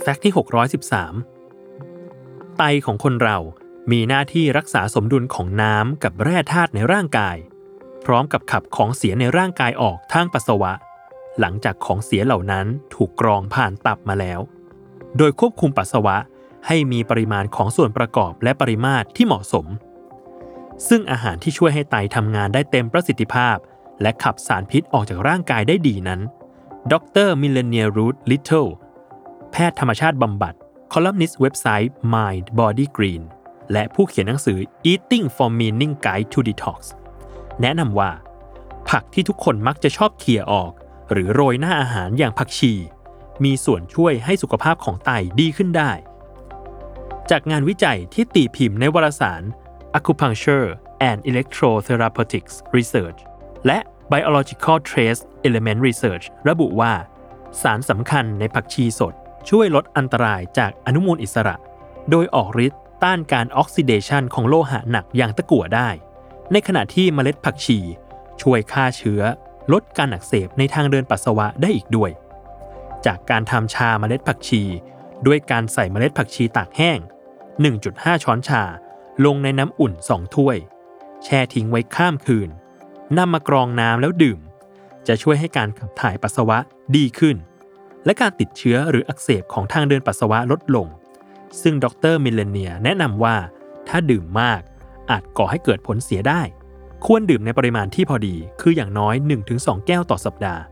แฟกต์ที่ 613 ไตของคนเรามีหน้าที่รักษาสมดุลของน้ำกับแร่ธาตุในร่างกาย พร้อมกับขับของเสียในร่างกายออกทางปัสสาวะ หลังจากของเสียเหล่านั้นถูกกรองผ่านตับมาแล้ว โดยควบคุมปัสสาวะให้มีปริมาณของส่วนประกอบและปริมาตรที่เหมาะสม ซึ่งอาหารที่ช่วยให้ไตทำงานได้เต็มประสิทธิภาพ และขับสารพิษออกจากร่างกายได้ดีนั้น ดรมิเลเนียรูทลิตเทิล แพทย์ธรรมชาติบำบัด คอลัมนิสต์เว็บไซต์ Mind Body Green และผู้เขียนหนังสือ Eating for Meaning Guide to Detox แนะนำว่า ผักที่ทุกคนมักจะชอบเขี่ยออก หรือโรยหน้าอาหารอย่างผักชี มีส่วนช่วยให้สุขภาพของไตดีขึ้นได้ จากงานวิจัยที่ตีพิมพ์ในวารสาร Acupuncture and Electrotherapeutics Research และ Biological Trace Element Research ระบุว่า สารสำคัญในผักชีสด ช่วยลดอันตรายจากอนุมูลอิสระ โดยออกฤทธิ์ต้านการออกซิเดชันของโลหะหนักอย่างตะกั่วได้ ในขณะที่เมล็ดผักชี ช่วยฆ่าเชื้อ ลดการอักเสบในทางเดินปัสสาวะได้อีกด้วย จากการทำชาเมล็ดผักชี ด้วยการใส่เมล็ดผักชีตากแห้ง 1.5 ช้อนชา ลงในน้ำอุ่น 2 ถ้วย แช่ทิ้งไว้ข้ามคืนนำมากรองน้ำแล้วดื่ม จะช่วยให้การขับถ่ายปัสสาวะดีขึ้น และการติดเชื้อหรืออักเสบของทางเดินปัสสาวะลดลง ซึ่งดรมิเลเนียแนะนำว่าถ้าดื่มมากอาจก่อให้เกิดผลเสียได้ ควรดื่มในปริมาณที่พอดี คืออย่างน้อย 1-2 แก้วต่อสัปดาห์